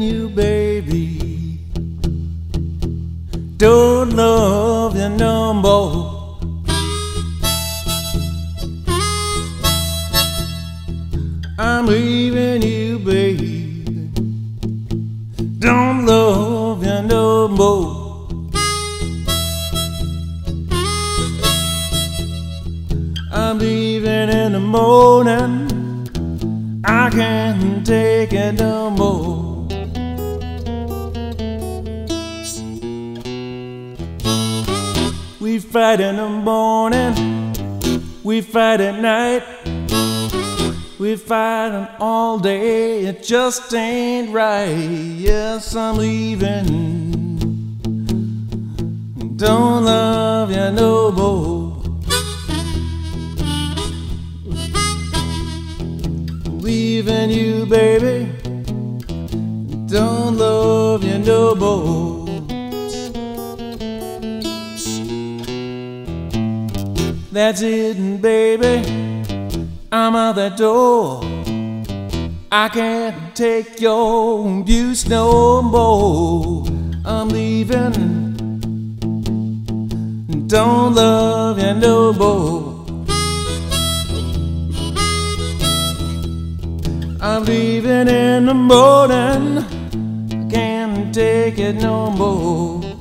you, baby. Don't love you no more. I'm leaving you, baby. Don't love you no more. I'm leaving in the morning. I can't take it no more. We fight in the morning, we fight at night, we fighting all day. It just ain't right. Yes, I'm leaving. Don't love you no more. leaving you, baby. Don't love you no more. That's it, baby. I'm out that door. I can't take your abuse no more. I'm leaving. Don't love you no more. I'm leaving in the morning. I can't take it no more.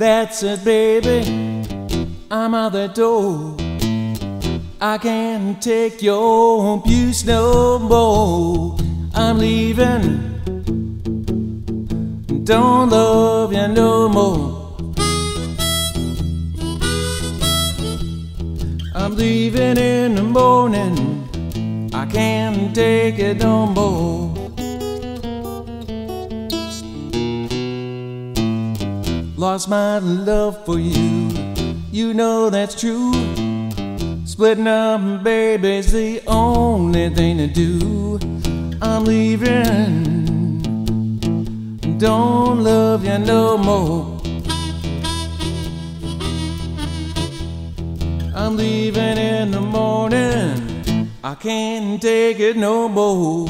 That's it, baby. I'm out the door. I can't take your abuse no more. I'm leaving. Don't love you no more. I'm leaving in the morning. I can't take it no more. Lost my love for you, you know that's true. Splitting up, baby's the only thing to do. I'm leaving, don't love you no more. I'm leaving in the morning, I can't take it no more.